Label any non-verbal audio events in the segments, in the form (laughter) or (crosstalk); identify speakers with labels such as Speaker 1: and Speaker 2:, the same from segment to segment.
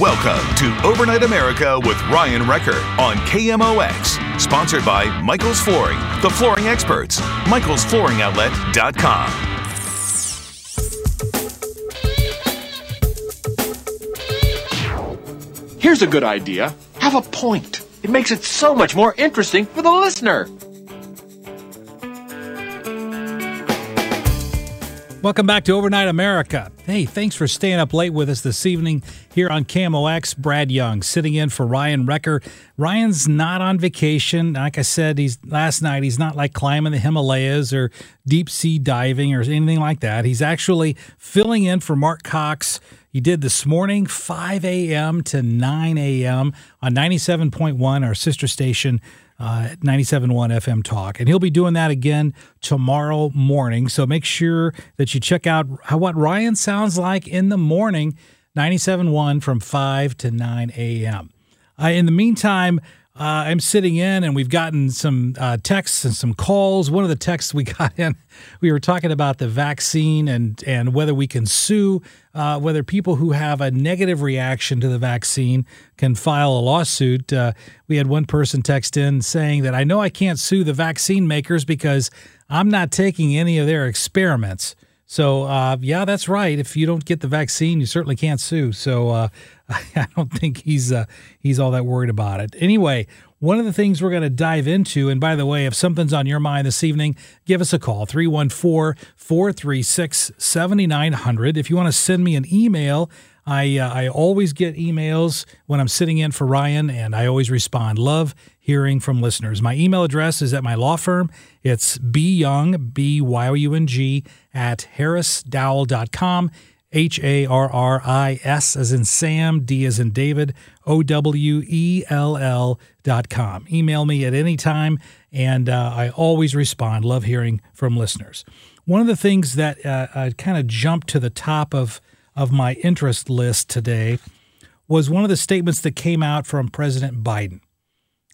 Speaker 1: Welcome to Overnight America with Ryan Wrecker on KMOX. Sponsored by Michael's Flooring, the flooring experts. Michael'sFlooringOutlet.com.
Speaker 2: Here's a good idea have a point. It makes it so much more interesting for the listener.
Speaker 3: Welcome back to Overnight America. Hey, thanks for staying up late with us this evening here on KMOX. Brad Young sitting in for Ryan Wrecker. Ryan's not on vacation. Like I said, he's last night. He's not like climbing the Himalayas or deep sea diving or anything like that. He's actually filling in for Marc Cox. He did this morning, 5 a.m. to 9 a.m. on 97.1, our sister station uh, 97.1 FM Talk. And he'll be doing that again tomorrow morning. So make sure that you check out how, what Ryan sounds like in the morning, 97.1 from 5 to 9 a.m. Uh, in the meantime, uh, I'm sitting in and we've gotten some uh, texts and some calls. One of the texts we (laughs) got in, we were talking about the vaccine and, and whether we can sue, uh, whether people who have a negative reaction to the vaccine can file a lawsuit. Uh, we had one person text in saying that I know I can't sue the vaccine makers because I'm not taking any of their experiments. So, uh, yeah, that's right. If you don't get the vaccine, you certainly can't sue. So, uh, (laughs) I don't think he's uh, he's all that worried about it. Anyway, one of the things we're going to dive into, and by the way, if something's on your mind this evening, give us a call 314 436 7900. If you want to send me an email, I, uh, I always get emails when I'm sitting in for Ryan, and I always respond. Love hearing from listeners. My email address is at my law firm. It's byoung, B Y O U N G, at harrisdowell.com. H A R R I S as in Sam, D as in David, O W E L L dot com. Email me at any time, and uh, I always respond. Love hearing from listeners. One of the things that uh, uh, kind of jumped to the top of, of my interest list today was one of the statements that came out from President Biden.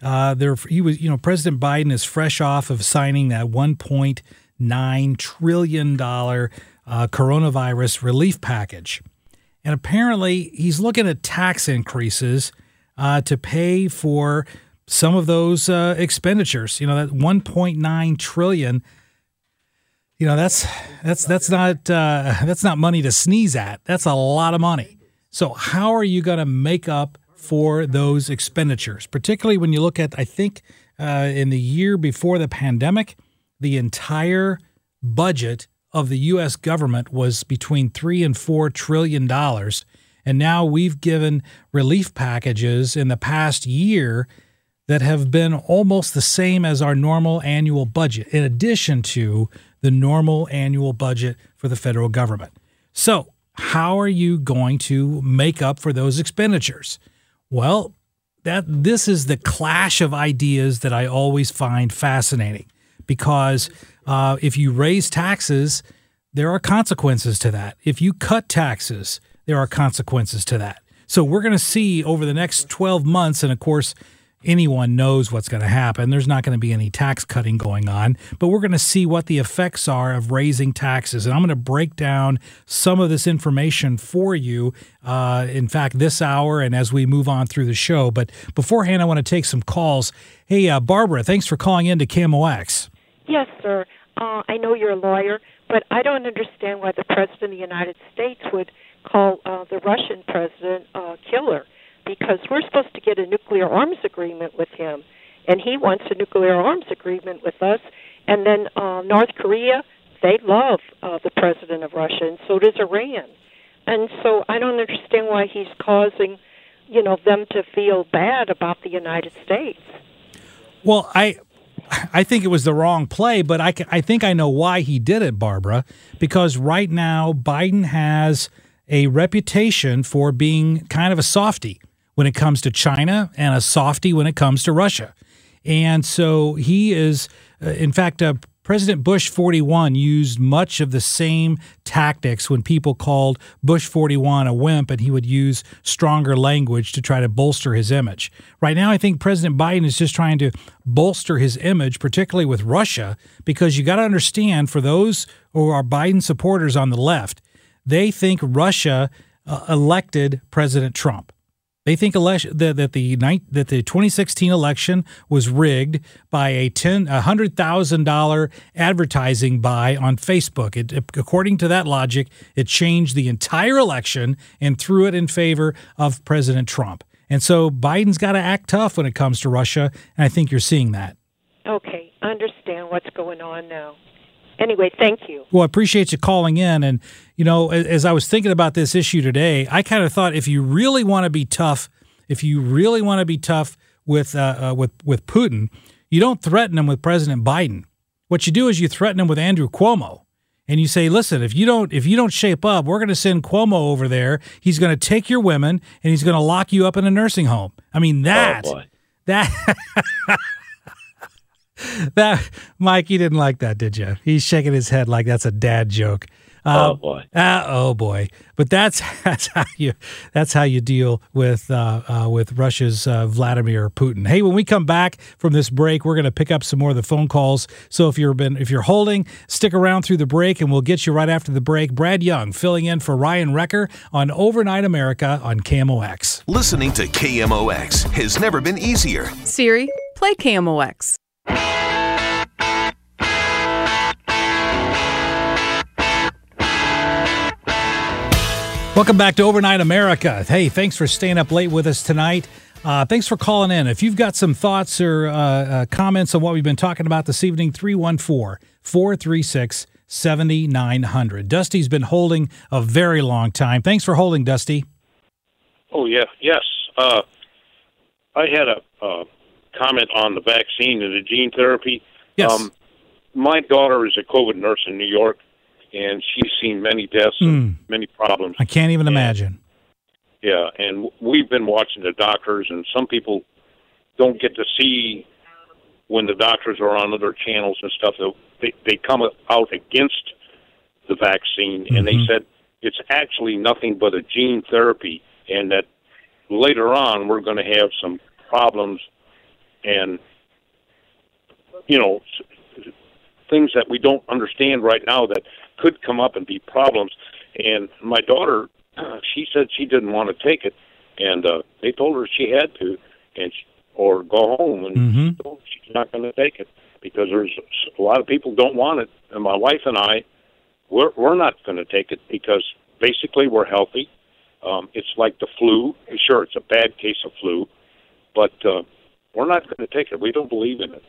Speaker 3: Uh, there, he was, you know, President Biden is fresh off of signing that 1.9 trillion dollar uh, coronavirus relief package. And apparently, he's looking at tax increases uh, to pay for some of those uh, expenditures. You know, that 1.9 trillion. You know, that's that's that's not uh, (laughs) that's not money to sneeze at. That's a lot of money. So, how are you going to make up for those expenditures? Particularly when you look at, I think, uh, in the year before the pandemic, the entire budget of the U.S. government was between three and four trillion dollars, and now we've given relief packages in the past year that have been almost the same as our normal annual budget, in addition to the normal annual budget for the federal government. So, how are you going to make up for those expenditures? Well, that this is the clash of ideas that I always find fascinating because uh, if you raise taxes, there are consequences to that. If you cut taxes, there are consequences to that. So we're going to see over the next 12 months, and of course, anyone knows what's going to happen. There's not going to be any tax cutting going on, but we're going to see what the effects are of raising taxes. And I'm going to break down some of this information for you, uh, in fact, this hour and as we move on through the show. But beforehand, I want to take some calls. Hey, uh, Barbara, thanks for calling in to KMOX.
Speaker 4: Yes, sir. Uh, I know you're a lawyer, but I don't understand why the president of the United States would call uh, the Russian president a killer. Because we're supposed to get a nuclear arms agreement with him, and he wants a nuclear arms agreement with us. And then uh, North Korea, they love uh, the president of Russia, and so does Iran. And so I don't understand why he's causing, you know, them to feel bad about the United States.
Speaker 3: Well, I I think it was the wrong play, but I, I think I know why he did it, Barbara, because right now Biden has a reputation for being kind of a softy when it comes to China and a softy when it comes to Russia. And so he is, uh, in fact, uh, President Bush 41 used much of the same tactics when people called Bush 41 a wimp, and he would use stronger language to try to bolster his image. Right now, I think President Biden is just trying to bolster his image, particularly with Russia, because you got to understand for those who are Biden supporters on the left, they think Russia uh, elected President Trump. They think election, that, that the that the 2016 election was rigged by a ten hundred thousand dollar advertising buy on Facebook. It, according to that logic, it changed the entire election and threw it in favor of President Trump. And so Biden's got to act tough when it comes to Russia, and I think you're seeing that.
Speaker 4: Okay, understand what's going on now anyway, thank you.
Speaker 3: Well, I appreciate you calling in. And, you know, as I was thinking about this issue today, I kind of thought if you really want to be tough, if you really want to be tough with, uh, uh, with, with Putin, you don't threaten him with President Biden. What you do is you threaten him with Andrew Cuomo. And you say, listen, if you don't if you don't shape up, we're going to send Cuomo over there. He's going to take your women and he's going to lock you up in a nursing home. I mean that
Speaker 5: oh
Speaker 3: that (laughs) (laughs) that Mike, you didn't like that, did you? He's shaking his head like that's a dad joke.
Speaker 5: Uh, oh boy!
Speaker 3: Uh, oh boy! But that's (laughs) that's how you that's how you deal with uh, uh with Russia's uh, Vladimir Putin. Hey, when we come back from this break, we're going to pick up some more of the phone calls. So if you're been if you're holding, stick around through the break, and we'll get you right after the break. Brad Young filling in for Ryan Wrecker on Overnight America on KMOX.
Speaker 1: Listening to KMOX has never been easier.
Speaker 6: Siri, play KMOX.
Speaker 3: Welcome back to Overnight America. Hey, thanks for staying up late with us tonight. Uh, thanks for calling in. If you've got some thoughts or uh, uh, comments on what we've been talking about this evening, 314 436 7900. Dusty's been holding a very long time. Thanks for holding, Dusty.
Speaker 5: Oh, yeah. Yes. Uh, I had a comment on the vaccine and the gene therapy.
Speaker 3: Yes. Um,
Speaker 5: my daughter is a COVID nurse in New York, and she's seen many deaths and mm. many problems.
Speaker 3: I can't even
Speaker 5: and,
Speaker 3: imagine.
Speaker 5: Yeah, and we've been watching the doctors, and some people don't get to see when the doctors are on other channels and stuff. They they come out against the vaccine, mm-hmm. and they mm-hmm. said it's actually nothing but a gene therapy, and that later on we're going to have some problems and you know things that we don't understand right now that could come up and be problems. And my daughter, (clears throat) she said she didn't want to take it, and uh, they told her she had to, and she, or go home, and
Speaker 3: mm-hmm.
Speaker 5: she told she's not going to take it because there's a lot of people don't want it, and my wife and I, we're we're not going to take it because basically we're healthy. Um, it's like the flu. Sure, it's a bad case of flu, but uh, we're not going to take it. We don't believe in it.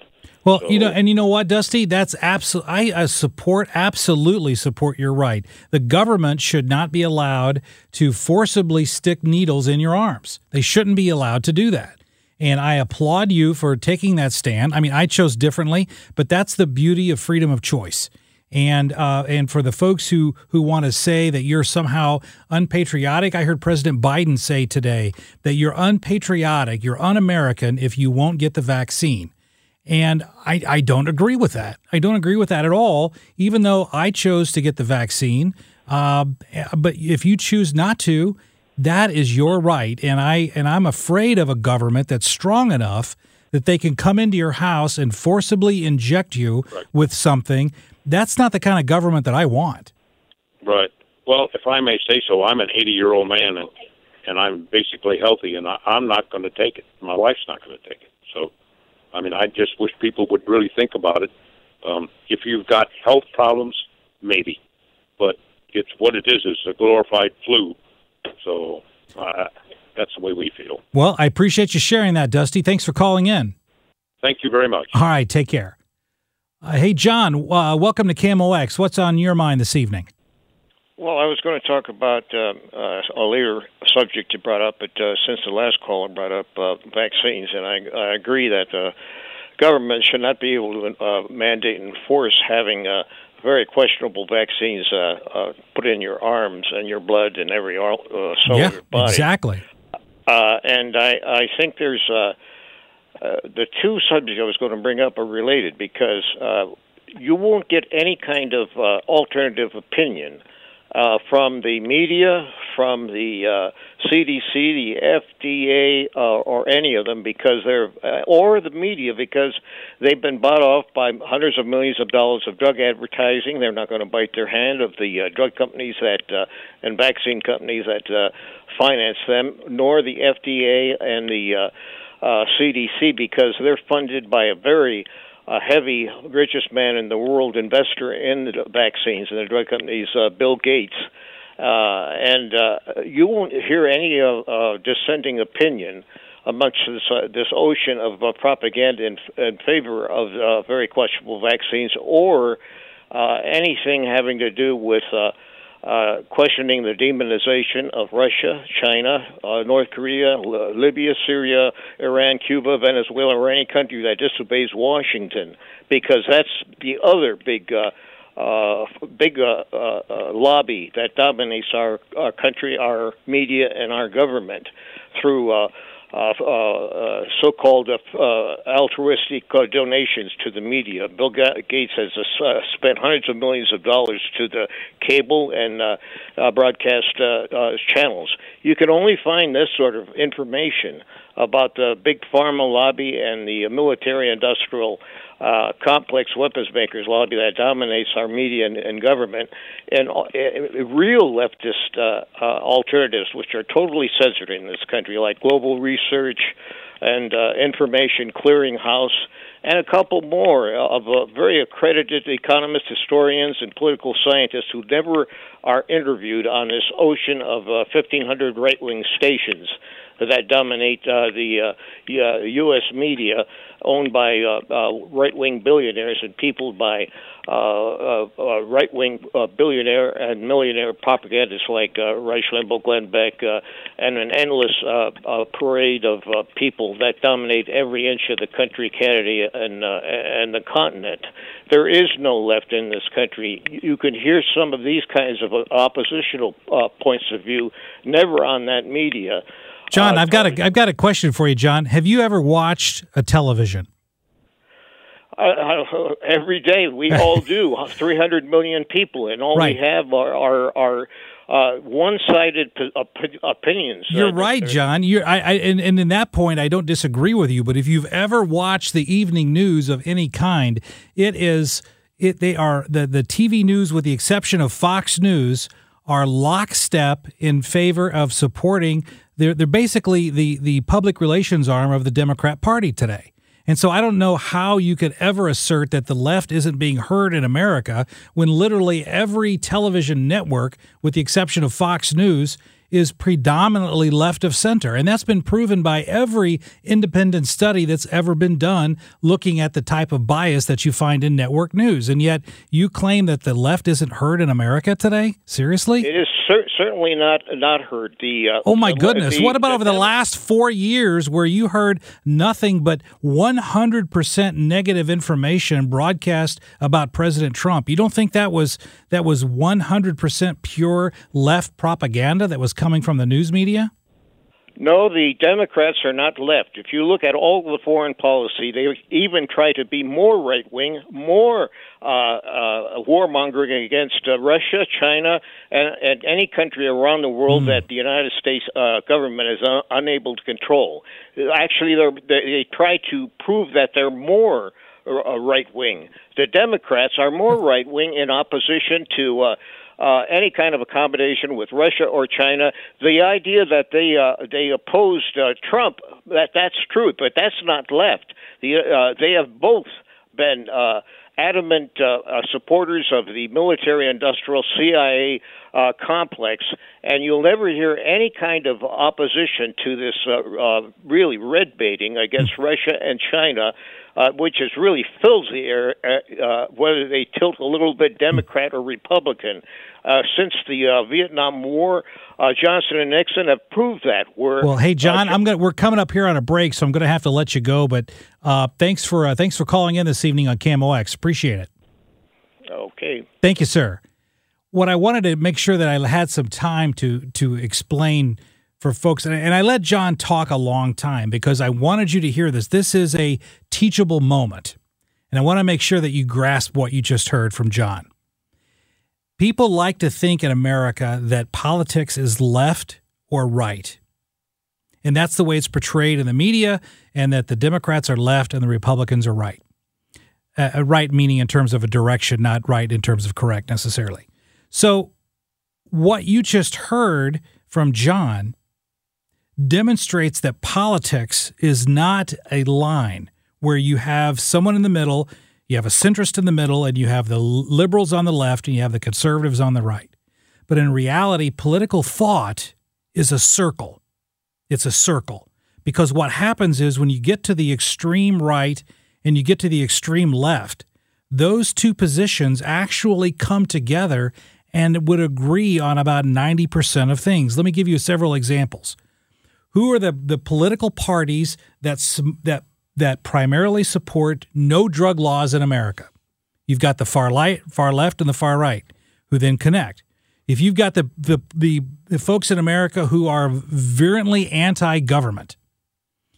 Speaker 3: Well, so, you know, and you know what, Dusty? That's absolutely. I support, absolutely support your right. The government should not be allowed to forcibly stick needles in your arms. They shouldn't be allowed to do that. And I applaud you for taking that stand. I mean, I chose differently, but that's the beauty of freedom of choice. And uh, and for the folks who who want to say that you're somehow unpatriotic, I heard President Biden say today that you're unpatriotic, you're un-American if you won't get the vaccine. And I, I don't agree with that. I don't agree with that at all, even though I chose to get the vaccine. Uh, but if you choose not to, that is your right. And I and I'm afraid of a government that's strong enough that they can come into your house and forcibly inject you right. with something that's not the kind of government that I want.
Speaker 5: Right. Well, if I may say so, I'm an 80 year old man and and I'm basically healthy, and I, I'm not going to take it. My wife's not going to take it. So, I mean, I just wish people would really think about it. Um, if you've got health problems, maybe, but it's what it is. It's a glorified flu. So, uh, That's the way we feel.
Speaker 3: Well, I appreciate you sharing that, Dusty. Thanks for calling in.
Speaker 5: Thank you very much.
Speaker 3: All right, take care. Uh, hey, John, uh, welcome to KMOX. What's on your mind this evening?
Speaker 7: Well, I was going to talk about uh, uh, a later subject you brought up, but uh, since the last caller brought up uh, vaccines, and I, I agree that the government should not be able to uh, mandate and force having uh, very questionable vaccines uh, uh, put in your arms and your blood and every uh, cell
Speaker 3: yeah,
Speaker 7: of your body.
Speaker 3: exactly.
Speaker 7: Uh, and I, I think there's uh, uh, the two subjects I was going to bring up are related because uh, you won't get any kind of uh, alternative opinion uh, from the media, from the uh, CDC, the FDA, uh, or any of them because they're, uh, or the media because they've been bought off by hundreds of millions of dollars of drug advertising. They're not going to bite their hand of the uh, drug companies that uh, and vaccine companies that finance them, nor the FDA and the uh, uh, CDC because they're funded by a very a heavy, richest man in the world investor in the vaccines and the drug companies, uh, Bill Gates. Uh, and uh, you won't hear any uh, dissenting opinion amongst this, uh, this ocean of uh, propaganda in, in favor of uh, very questionable vaccines or anything having to do with uh, questioning the demonization of Russia, China, uh, North Korea, L- Libya, Syria, Iran, Cuba, Venezuela, or any country that disobeys Washington, because that's the other big. Uh, uh, big uh, uh, uh, lobby that dominates our, our country, our media, and our government through uh, uh, uh, so-called uh, altruistic uh, donations to the media. Bill Gates has uh, spent hundreds of millions of dollars to the cable and uh, uh, broadcast uh, uh, channels. You can only find this sort of information about the big pharma lobby and the military-industrial uh, complex weapons makers lobby that dominates our media and, and government, and uh, real leftist uh, uh, alternatives, which are totally censored in this country, like Global Research and uh, Information Clearinghouse, and a couple more of uh, very accredited economists, historians, and political scientists who never are interviewed on this ocean of uh, 1,500 right wing stations that dominate uh, the uh, U.S. media, owned by uh, uh, right wing billionaires and peopled by uh, uh, uh, right wing uh, billionaire and millionaire propagandists like uh, Rush Limbaugh, Glenn Beck, uh, and an endless uh, uh, parade of uh, people that dominate every inch of the country, Canada, and uh, and the continent. There is no left in this country. You can hear some of these kinds of oppositional uh, points of view, never on that media.
Speaker 3: John, uh, I've got a I've got a question for you, John. Have you ever watched a television?
Speaker 7: Uh, every day we (laughs) all do. Three hundred million people, and all
Speaker 3: right.
Speaker 7: we have are are, are uh, one-sided p- op- opinions.
Speaker 3: You're
Speaker 7: uh,
Speaker 3: right, John. You're, I, I, and, and in that point, I don't disagree with you. But if you've ever watched the evening news of any kind, it is it. They are the the TV news, with the exception of Fox News, are lockstep in favor of supporting. They're they're basically the the public relations arm of the Democrat Party today. And so I don't know how you could ever assert that the left isn't being heard in America when literally every television network, with the exception of Fox News, is predominantly left of center. And that's been proven by every independent study that's ever been done looking at the type of bias that you find in network news. And yet you claim that the left isn't heard in America today? Seriously?
Speaker 7: It is cer- certainly not not heard. The uh,
Speaker 3: Oh my
Speaker 7: the-
Speaker 3: goodness.
Speaker 7: the-
Speaker 3: what about
Speaker 7: the-
Speaker 3: over the last 4 years where you heard nothing but 100% negative information broadcast about President Trump? You don't think that was that was 100% pure left propaganda that was coming from the news media?
Speaker 7: No, the Democrats are not left. If you look at all the foreign policy, they even try to be more right wing, more uh, uh, warmongering against uh, Russia, China, and, and any country around the world that the United States uh, government is un- unable to control. Actually, they're, they, they try to prove that they're more uh, right wing. The Democrats are more (laughs) right wing in opposition to. Uh, uh, any kind of accommodation with Russia or China. The idea that they uh, they opposed uh, Trump that that's true, but that's not left. The uh, they have both been uh, adamant uh, uh, supporters of the military-industrial CIA uh, complex, and you'll never hear any kind of opposition to this uh, uh, really red baiting against Russia and China uh, which has really fills the air, uh, uh, whether they tilt a little bit Democrat or Republican. Uh, since the uh, Vietnam War, uh, Johnson and Nixon have proved that. We're,
Speaker 3: well, hey, John, I'm gonna we're coming up here on a break, so I'm going to have to let you go. But thanks for thanks for calling in this evening on KMOX. Appreciate it.
Speaker 7: Okay.
Speaker 3: Thank you, sir. What I wanted to make sure that I had some time to to explain for folks. And I let John talk a long time because I wanted you to hear this. This is a teachable moment. And I want to make sure that you grasp what you just heard from John. People like to think in America that politics is left or right. And that's the way it's portrayed in the media, and that the Democrats are left and the Republicans are right. Uh, right meaning in terms of a direction, not right in terms of correct necessarily. So, what you just heard from John demonstrates that politics is not a line where you have someone in the middle, you have a centrist in the middle, and you have the liberals on the left, and you have the conservatives on the right. But in reality, political thought is a circle. It's a circle. Because what happens is when you get to the extreme right and you get to the extreme left, those two positions actually come together and would agree on about 90% of things. Let me give you several examples who are the, the political parties that, that, that primarily support no drug laws in America? You've got the far, light, far left and the far right, who then connect. If you've got the, the, the, the folks in America who are virulently anti government,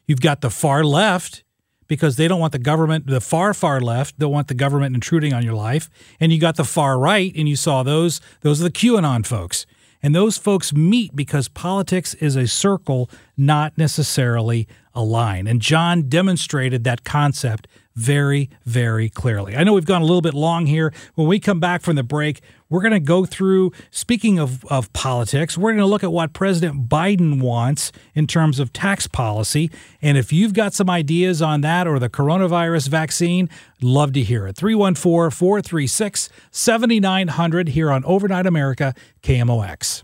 Speaker 3: you've got the far left because they don't want the government, the far, far left, don't want the government intruding on your life. And you got the far right, and you saw those, those are the QAnon folks. And those folks meet because politics is a circle, not necessarily a line. And John demonstrated that concept very, very clearly. I know we've gone a little bit long here. When we come back from the break, we're going to go through, speaking of, of politics, we're going to look at what President Biden wants in terms of tax policy. And if you've got some ideas on that or the coronavirus vaccine, love to hear it. 314 436 7900 here on Overnight America, KMOX.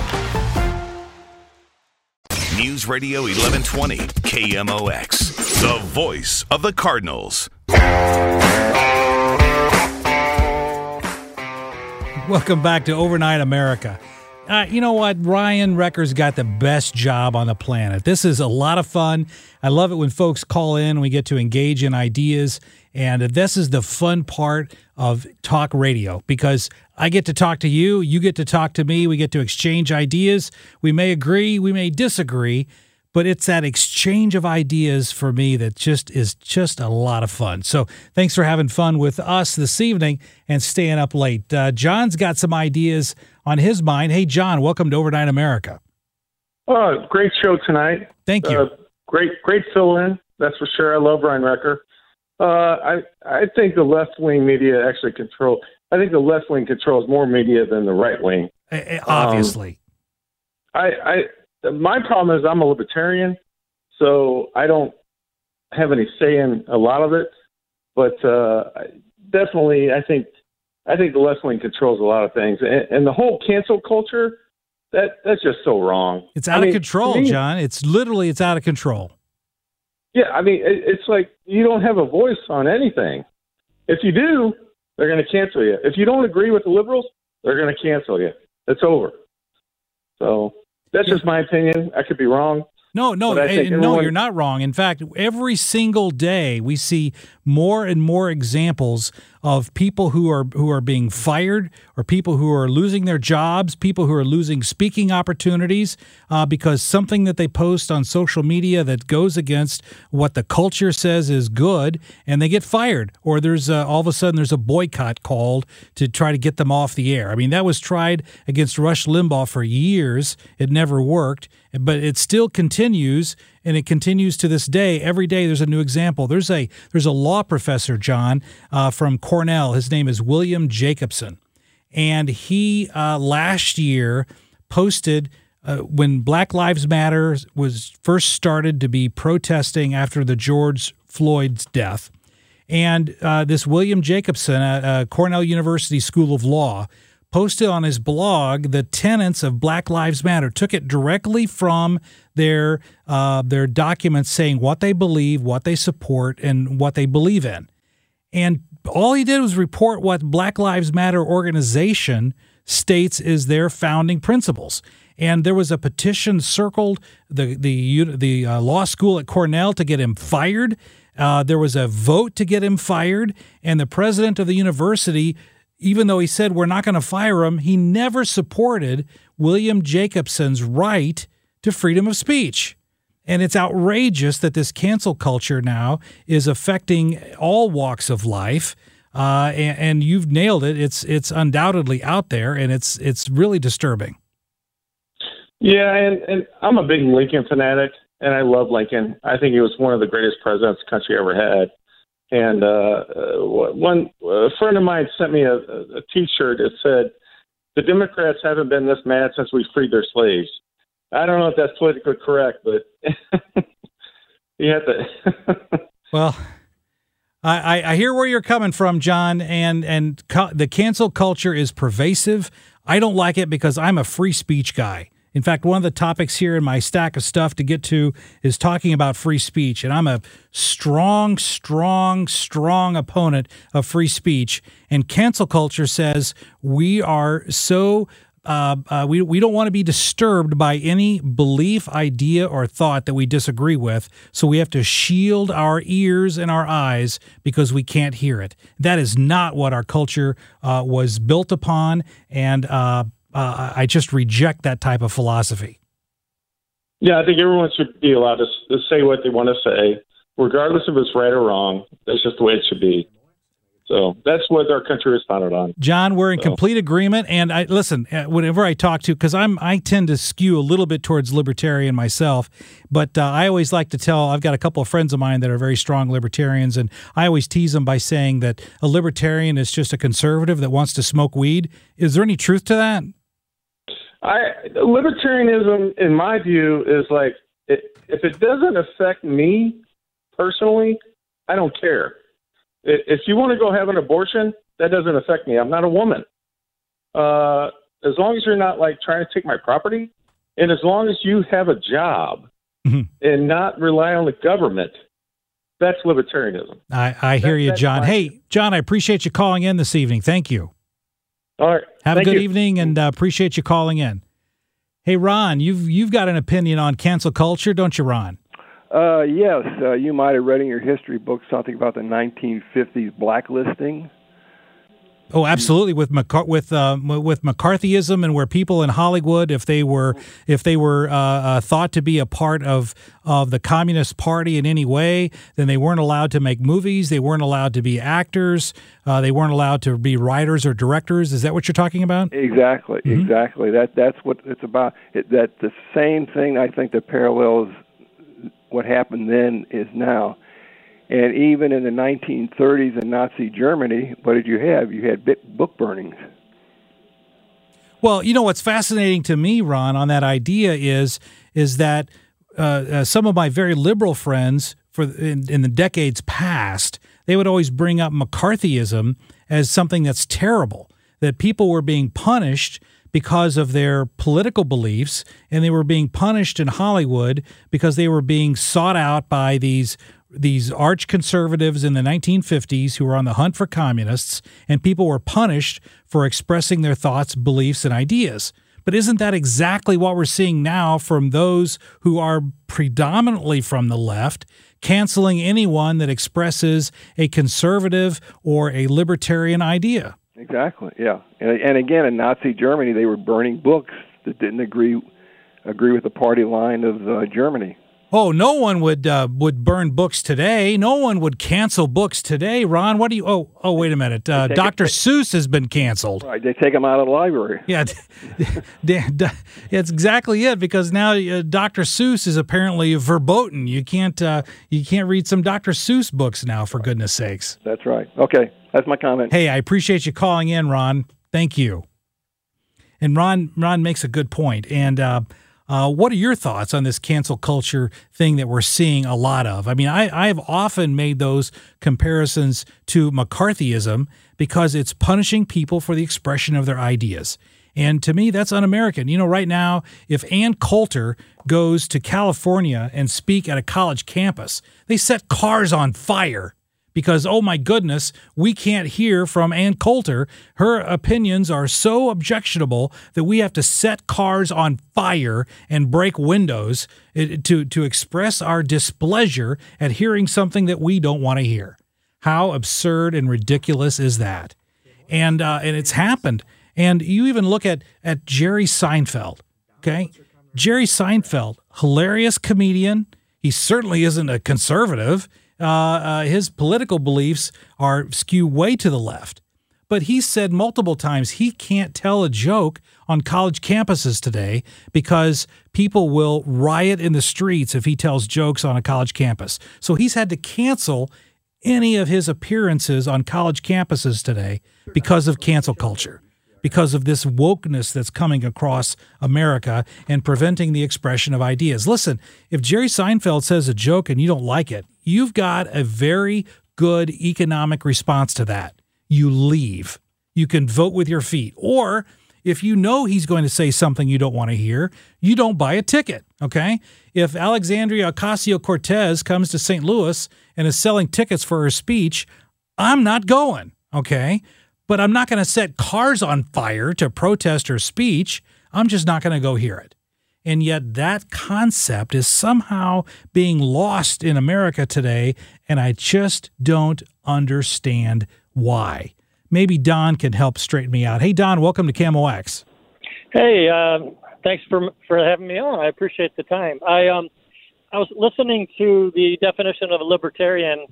Speaker 1: News Radio 1120, KMOX, the voice of the Cardinals.
Speaker 3: Welcome back to Overnight America. Uh, you know what? Ryan Wrecker's got the best job on the planet. This is a lot of fun. I love it when folks call in and we get to engage in ideas. And this is the fun part of talk radio because I get to talk to you, you get to talk to me, we get to exchange ideas. We may agree, we may disagree, but it's that exchange of ideas for me that just is just a lot of fun. So thanks for having fun with us this evening and staying up late. Uh, John's got some ideas on his mind. Hey, John, welcome to Overnight America.
Speaker 8: Oh, great show tonight.
Speaker 3: Thank you.
Speaker 8: Uh, great, great fill in. That's for sure. I love Ryan Wrecker. Uh, I I think the left wing media actually control I think the left wing controls more media than the right wing.
Speaker 3: Obviously,
Speaker 8: um, I, I my problem is I'm a libertarian, so I don't have any say in a lot of it. But uh, definitely, I think I think the left wing controls a lot of things, and, and the whole cancel culture that that's just so wrong.
Speaker 3: It's out
Speaker 8: I
Speaker 3: of
Speaker 8: mean,
Speaker 3: control,
Speaker 8: me-
Speaker 3: John. It's literally it's out of control.
Speaker 8: Yeah, I mean, it, it's like you don't have a voice on anything. If you do, they're going to cancel you. If you don't agree with the liberals, they're going to cancel you. It's over. So that's just my opinion. I could be wrong.
Speaker 3: No, no, no,
Speaker 8: everyone-
Speaker 3: you're not wrong. In fact, every single day we see more and more examples of people who are who are being fired, or people who are losing their jobs, people who are losing speaking opportunities uh, because something that they post on social media that goes against what the culture says is good, and they get fired, or there's a, all of a sudden there's a boycott called to try to get them off the air. I mean, that was tried against Rush Limbaugh for years. It never worked, but it still continues and it continues to this day. Every day there's a new example. There's a there's a law professor, John, uh, from Cornell. His name is William Jacobson, and he uh, last year posted. Uh, when Black Lives Matter was first started to be protesting after the George Floyd's death, and uh, this William Jacobson uh, Cornell University School of Law posted on his blog the tenets of Black Lives Matter, took it directly from their uh, their documents saying what they believe, what they support, and what they believe in. And all he did was report what Black Lives Matter organization states is their founding principles. And there was a petition circled the the the uh, law school at Cornell to get him fired. Uh, there was a vote to get him fired, and the president of the university, even though he said we're not going to fire him, he never supported William Jacobson's right to freedom of speech. And it's outrageous that this cancel culture now is affecting all walks of life. Uh, and, and you've nailed it. It's it's undoubtedly out there, and it's it's really disturbing.
Speaker 8: Yeah, and, and I'm a big Lincoln fanatic, and I love Lincoln. I think he was one of the greatest presidents the country ever had. And uh, uh, one a friend of mine sent me a, a T-shirt that said, "The Democrats haven't been this mad since we freed their slaves." I don't know if that's politically correct, but (laughs) you have to. (laughs)
Speaker 3: Well, I, I- hear where you're coming from, John, and and co- the cancel culture is pervasive. I don't like it because I'm a free speech guy. In fact, one of the topics here in my stack of stuff to get to is talking about free speech, and I'm a strong, strong, strong opponent of free speech. And cancel culture says we are so uh, uh, we, we don't want to be disturbed by any belief, idea, or thought that we disagree with. So we have to shield our ears and our eyes because we can't hear it. That is not what our culture uh, was built upon. And uh, I just reject that type of philosophy.
Speaker 8: Yeah, I think everyone should be allowed to, to say what they want to say, regardless if it's right or wrong. That's just the way it should be. So that's what our country is founded on.
Speaker 3: John, we're in
Speaker 8: So-
Speaker 3: complete agreement. And I listen, uh, whenever I talk to, because I'm I tend to skew a little bit towards libertarian myself, but uh, I always like to tell. I've got a couple of friends of mine that are very strong libertarians, and I always tease them by saying that a libertarian is just a conservative that wants to smoke weed. Is there any truth to that?
Speaker 8: I libertarianism, in my view, is like it, if it doesn't affect me personally, I don't care. If you want to go have an abortion, that doesn't affect me. I'm not a woman. Uh, as long as you're not like trying to take my property, and as long as you have a job and not rely on the government, that's libertarianism.
Speaker 3: I, I hear you, John. Hey, John, I appreciate you calling in this evening. Thank you.
Speaker 8: All right.
Speaker 3: Have
Speaker 8: Thank
Speaker 3: a good
Speaker 8: you.
Speaker 3: evening, and uh, appreciate you calling in. Hey, Ron, you've you've got an opinion on cancel culture, don't you, Ron?
Speaker 9: Uh, yes, uh, you might have read in your history book something about the 1950s blacklisting.
Speaker 3: Oh, absolutely. With with uh, with McCarthyism and where people in Hollywood, if they were if they were uh, uh, thought to be a part of of the Communist Party in any way, then they weren't allowed to make movies. They weren't allowed to be actors. Uh, they weren't allowed to be writers or directors. Is that what you're talking about?
Speaker 9: Exactly,
Speaker 3: Mm-hmm.
Speaker 9: exactly. That that's what it's about. It, that the same thing I think that parallels what happened then is now. And even in the 1930s in Nazi Germany, what did you have? You had book burnings.
Speaker 3: Well, you know what's fascinating to me, Ron, on that idea is is that uh, uh, some of my very liberal friends for in, in the decades past, they would always bring up McCarthyism as something that's terrible. That people were being punished because of their political beliefs, and they were being punished in Hollywood because they were being sought out by these these arch conservatives in the 1950s who were on the hunt for communists, and people were punished for expressing their thoughts, beliefs, and ideas. But isn't that exactly what we're seeing now from those who are predominantly from the left, canceling anyone that expresses a conservative or a libertarian idea?
Speaker 9: Exactly. Yeah. And, and again, in Nazi Germany, they were burning books that didn't agree agree with the party line of uh, Germany.
Speaker 3: Oh, no one would uh, would burn books today. No one would cancel books today. Ron, what do you? Oh, oh, wait a minute. Uh, Dr. Seuss has been canceled.
Speaker 9: Right, they take them out of the library. (laughs)
Speaker 3: Yeah, (laughs) (laughs) that's exactly it. Because now uh, Dr. Seuss is apparently verboten. You can't uh, you can't read some Dr. Seuss books now, for goodness sakes.
Speaker 9: That's right. Okay, that's my comment.
Speaker 3: Hey, I appreciate you calling in, Ron. Thank you. And Ron Ron makes a good point, and uh, what are your thoughts on this cancel culture thing that we're seeing a lot of? I mean, I, I've often made those comparisons to McCarthyism because it's punishing people for the expression of their ideas. And to me, that's un American. You know, right now, if Ann Coulter goes to California and speak at a college campus, they set cars on fire because, oh my goodness, we can't hear from Ann Coulter. Her opinions are so objectionable that we have to set cars on fire and break windows to, to express our displeasure at hearing something that we don't want to hear. How absurd and ridiculous is that? And, uh, and it's happened. And you even look at, at Jerry Seinfeld, okay? Jerry Seinfeld, hilarious comedian. He certainly isn't a conservative Uh, uh, his political beliefs are skew way to the left. But he said multiple times he can't tell a joke on college campuses today because people will riot in the streets if he tells jokes on a college campus. So he's had to cancel any of his appearances on college campuses today because of cancel culture because of this wokeness that's coming across America and preventing the expression of ideas. Listen, if Jerry Seinfeld says a joke and you don't like it, you've got a very good economic response to that. You leave. You can vote with your feet. Or if you know he's going to say something you don't want to hear, you don't buy a ticket. Okay. If Alexandria Ocasio Cortez comes to St. Louis and is selling tickets for her speech, I'm not going. Okay but I'm not going to set cars on fire to protest her speech. I'm just not going to go hear it. And yet, that concept is somehow being lost in America today, and I just don't understand why. Maybe Don can help straighten me out. Hey, Don, welcome to KMOX.
Speaker 10: Hey, um, thanks for for having me on. I appreciate the time. I um, I was listening to the definition of a libertarian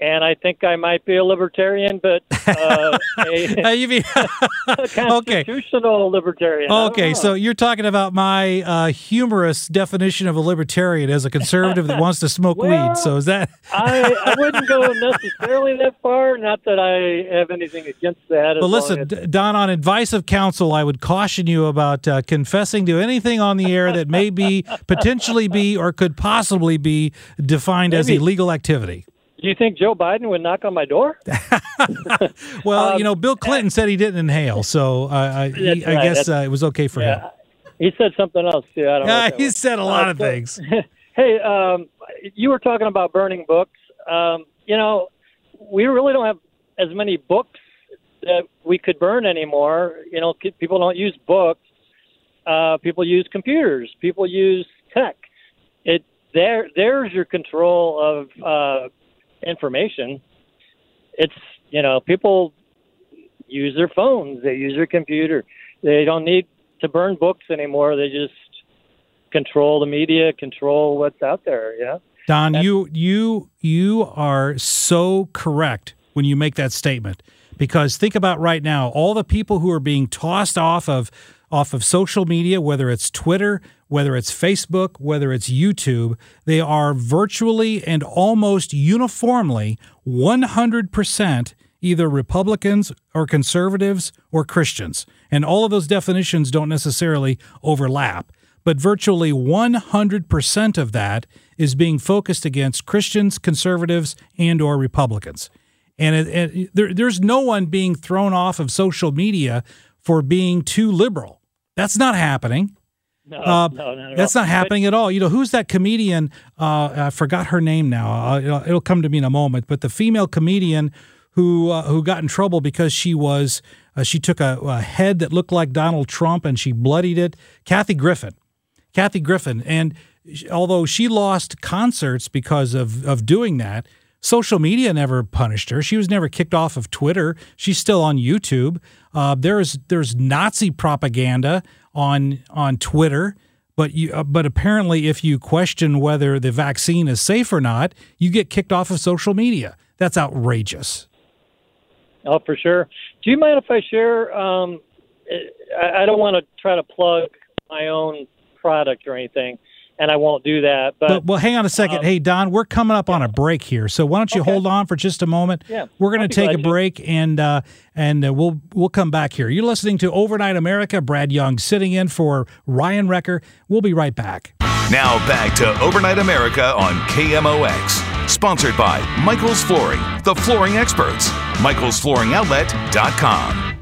Speaker 10: and I think I might be a libertarian, but uh, (laughs) (laughs) a, (laughs) a constitutional okay. libertarian.
Speaker 3: Okay, so you're talking about my uh, humorous definition of a libertarian as a conservative that wants to smoke
Speaker 10: well,
Speaker 3: weed. So is that?
Speaker 10: I, I wouldn't go necessarily that far. Not that I have anything against that.
Speaker 3: But listen, as... Don, on advice of counsel, I would caution you about uh, confessing to anything on the air that may be potentially be or could possibly be defined Maybe. as illegal activity.
Speaker 10: Do you think Joe Biden would knock on my door? (laughs) (laughs)
Speaker 3: well, um, you know, Bill Clinton said he didn't inhale, so uh, I, he, I guess uh, it was okay for
Speaker 10: yeah.
Speaker 3: him.
Speaker 10: He said something else too. I don't
Speaker 3: yeah,
Speaker 10: know (laughs)
Speaker 3: he said a lot uh, of so, things.
Speaker 10: hey, um, you were talking about burning books. Um, you know, we really don't have as many books that we could burn anymore. You know, people don't use books. Uh, people use computers. People use tech. It there. There's your control of uh, information. It's you know people use their phones, they use their computer. They don't need to burn books anymore. They just control the media, control what's out there. Yeah.
Speaker 3: Don, That's- you you you are so correct when you make that statement because think about right now all the people who are being tossed off of off of social media, whether it's Twitter, whether it's Facebook, whether it's YouTube, they are virtually and almost uniformly 100% either Republicans or conservatives or Christians. And all of those definitions don't necessarily overlap, but virtually 100% of that is being focused against Christians, conservatives, and or Republicans. And it, it, there, there's no one being thrown off of social media for being too liberal. That's not happening.
Speaker 10: No,
Speaker 3: Uh,
Speaker 10: no, no, no.
Speaker 3: that's not happening at all. You know, who's that comedian? Uh, I forgot her name now. Uh, it'll, it'll come to me in a moment. But the female comedian who uh, who got in trouble because she was uh, she took a, a head that looked like Donald Trump and she bloodied it. Kathy Griffin, Kathy Griffin, and sh- although she lost concerts because of of doing that. Social media never punished her. She was never kicked off of Twitter. She's still on YouTube. Uh, there's there's Nazi propaganda on on Twitter, but you uh, but apparently if you question whether the vaccine is safe or not, you get kicked off of social media. That's outrageous.
Speaker 10: Oh, for sure. Do you mind if I share? Um, I, I don't want to try to plug my own product or anything, and I won't do that. But,
Speaker 3: But well, hang on a second.
Speaker 10: um,
Speaker 3: hey Don, we're coming up on a break here, so why don't you hold on for just a moment?
Speaker 10: Yeah,
Speaker 3: we're going to take a
Speaker 10: glad to.
Speaker 3: break and uh, and uh, we'll we'll come back here. You're listening to Overnight America. Brad Young sitting in for Ryan Wrecker. We'll be right back.
Speaker 1: Now back to Overnight America on KMOX. Sponsored by Michael's Flooring, the flooring experts. Michael'sFlooringOutlet.com.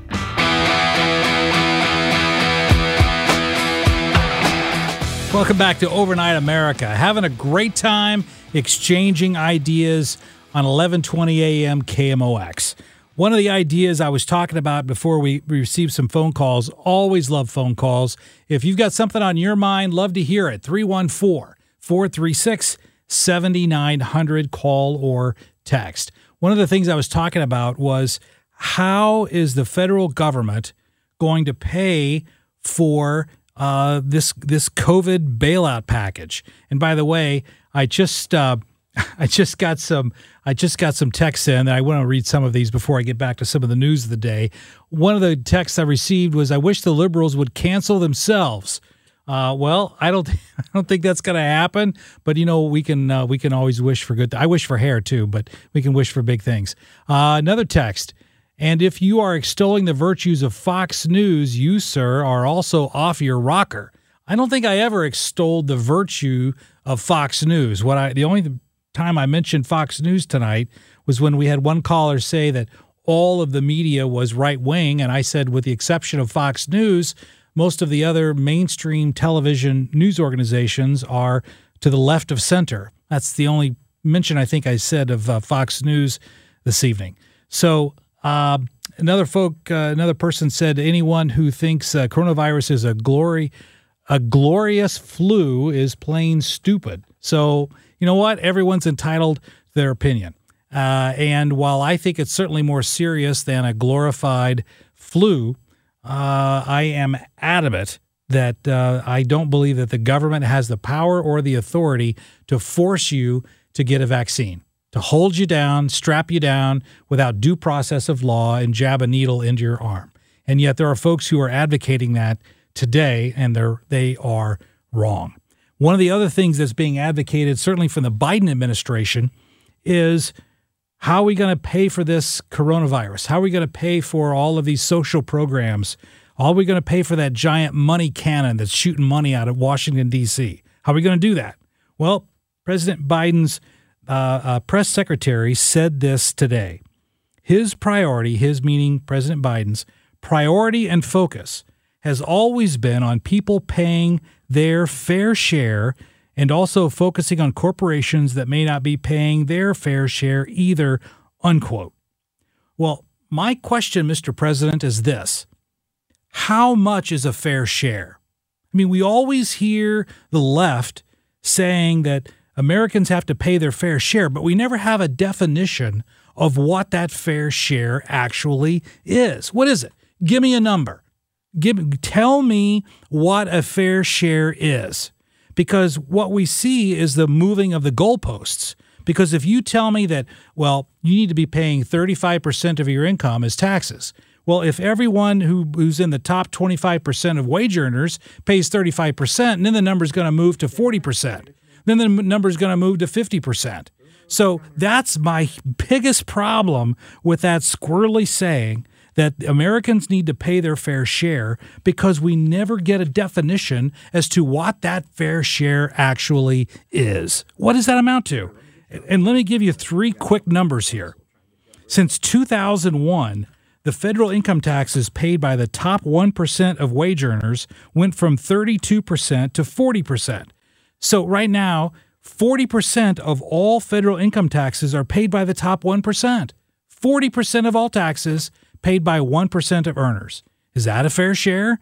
Speaker 3: Welcome back to Overnight America. Having a great time exchanging ideas on 11:20 a.m. KMOX. One of the ideas I was talking about before we received some phone calls. Always love phone calls. If you've got something on your mind, love to hear it. 314-436-7900 call or text. One of the things I was talking about was how is the federal government going to pay for uh, this this COVID bailout package. And by the way, I just uh, (laughs) I just got some I just got some texts in, and I want to read some of these before I get back to some of the news of the day. One of the texts I received was, "I wish the liberals would cancel themselves." Uh, well, I don't (laughs) I don't think that's going to happen. But you know, we can uh, we can always wish for good. I wish for hair too, but we can wish for big things. Uh, another text. And if you are extolling the virtues of Fox News, you, sir, are also off your rocker. I don't think I ever extolled the virtue of Fox News. What I the only time I mentioned Fox News tonight was when we had one caller say that all of the media was right wing, and I said, with the exception of Fox News, most of the other mainstream television news organizations are to the left of center. That's the only mention I think I said of uh, Fox News this evening. So uh, another folk, uh, another person said, anyone who thinks uh, coronavirus is a glory, a glorious flu is plain stupid. So you know what? Everyone's entitled their opinion. Uh, and while I think it's certainly more serious than a glorified flu, uh, I am adamant that uh, I don't believe that the government has the power or the authority to force you to get a vaccine, to hold you down, strap you down without due process of law, and jab a needle into your arm. And yet there are folks who are advocating that today, and they're they are wrong. One of the other things that's being advocated, certainly from the Biden administration, is how are we going to pay for this coronavirus? How are we going to pay for all of these social programs? How are we going to pay for that giant money cannon that's shooting money out of Washington, D.C.? How are we going to do that? Well, President Biden's uh, uh, press secretary said this today. His priority, his meaning President Biden's priority and focus, has always been on people paying their fair share and also focusing on corporations that may not be paying their fair share either, unquote. Well, my question, Mr. President, is this How much is a fair share? I mean, we always hear the left saying that Americans have to pay their fair share, but we never have a definition of what that fair share actually is. What is it? Give me a number. Give tell me what a fair share is. Because what we see is the moving of the goalposts. Because if you tell me that, well, you need to be paying 35% of your income as taxes, Well, if everyone who, who's in the top 25% of wage earners pays 35%, then the number is going to move to 40%. Then the number is going to move to 50%. So that's my biggest problem with that squirrely saying that Americans need to pay their fair share because we never get a definition as to what that fair share actually is. What does that amount to? And let me give you three quick numbers here. Since 2001, the federal income taxes paid by the top 1% of wage earners went from 32% to 40%. So right now, 40% of all federal income taxes are paid by the top 1%. 40% of all taxes paid by 1% of earners. Is that a fair share?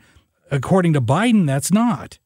Speaker 3: According to Biden, that's not.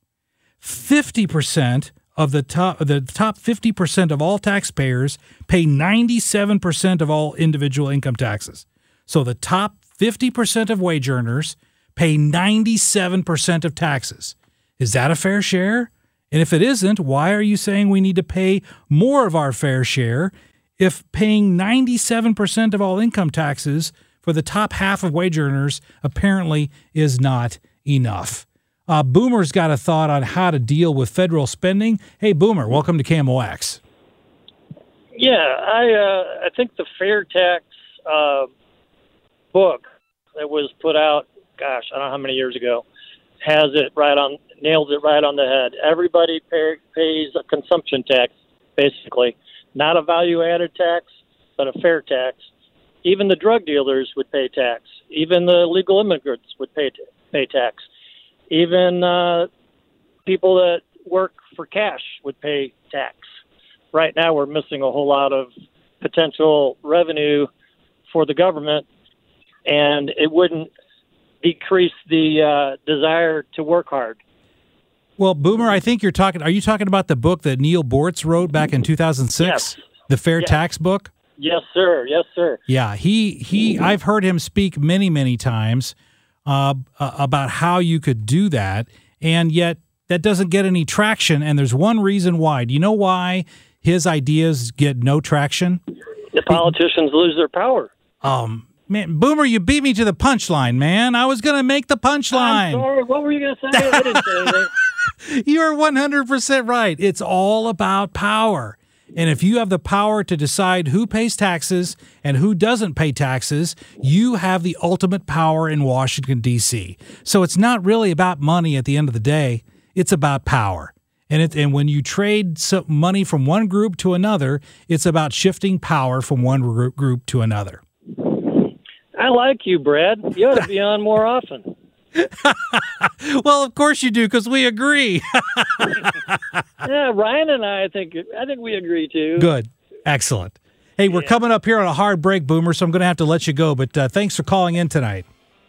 Speaker 3: 50% of the top the top 50% of all taxpayers pay 97% of all individual income taxes. So the top 50% of wage earners pay 97% of taxes. Is that a fair share? And if it isn't, why are you saying we need to pay more of our fair share if paying 97% of all income taxes for the top half of wage earners apparently is not enough? Uh, Boomer's got a thought on how to deal with federal spending. Hey, Boomer, welcome to KMOX.
Speaker 10: Yeah, I uh, I think the fair tax uh, book that was put out, gosh, I don't know how many years ago, has it right on, nails it right on the head. Everybody pay, pays a consumption tax, basically, not a value-added tax, but a fair tax. Even the drug dealers would pay tax. Even the legal immigrants would pay pay tax even uh, people that work for cash would pay tax. Right now, we're missing a whole lot of potential revenue for the government, and it wouldn't decrease the uh, desire to work hard.
Speaker 3: Well, Boomer, I think you're talking. Are you talking about the book that Neil Boortz wrote back in 2006,
Speaker 10: yes.
Speaker 3: the Fair
Speaker 10: yes.
Speaker 3: Tax book?
Speaker 10: Yes, sir. Yes, sir.
Speaker 3: Yeah, he he. I've heard him speak many, many times uh, about how you could do that, and yet that doesn't get any traction. And there's one reason why. Do you know why his ideas get no traction?
Speaker 10: The politicians lose their power.
Speaker 3: Um, man, Boomer, you beat me to the punchline, man. I was going to make the punchline.
Speaker 10: sorry. What were you going to say? I didn't say anything. (laughs) (laughs)
Speaker 3: You're 100% right. It's all about power. And if you have the power to decide who pays taxes and who doesn't pay taxes, you have the ultimate power in Washington, D.C. So it's not really about money at the end of the day, it's about power. And, it, and when you trade money from one group to another, it's about shifting power from one group to another.
Speaker 10: I like you, Brad. You ought to be on more often. (laughs)
Speaker 3: well, of course you do, because we agree. (laughs)
Speaker 10: yeah, Ryan and I, I think I think we agree too.
Speaker 3: Good, excellent. Hey, we're yeah. coming up here on a hard break, Boomer, so I'm going to have to let you go. But uh, thanks for calling in tonight.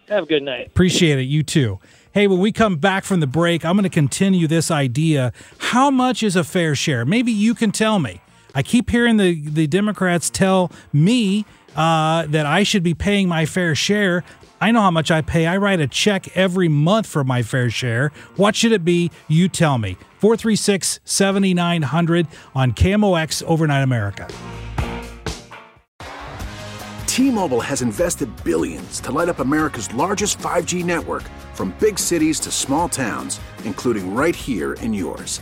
Speaker 10: Have a good night.
Speaker 3: Appreciate it. You too. Hey, when we come back from the break, I'm going to continue this idea. How much is a fair share? Maybe you can tell me. I keep hearing the, the Democrats tell me uh, that I should be paying my fair share. I know how much I pay. I write a check every month for my fair share. What should it be? You tell me. 436 7900 on KMOX Overnight America.
Speaker 11: T Mobile has invested billions to light up America's largest 5G network from big cities to small towns, including right here in yours.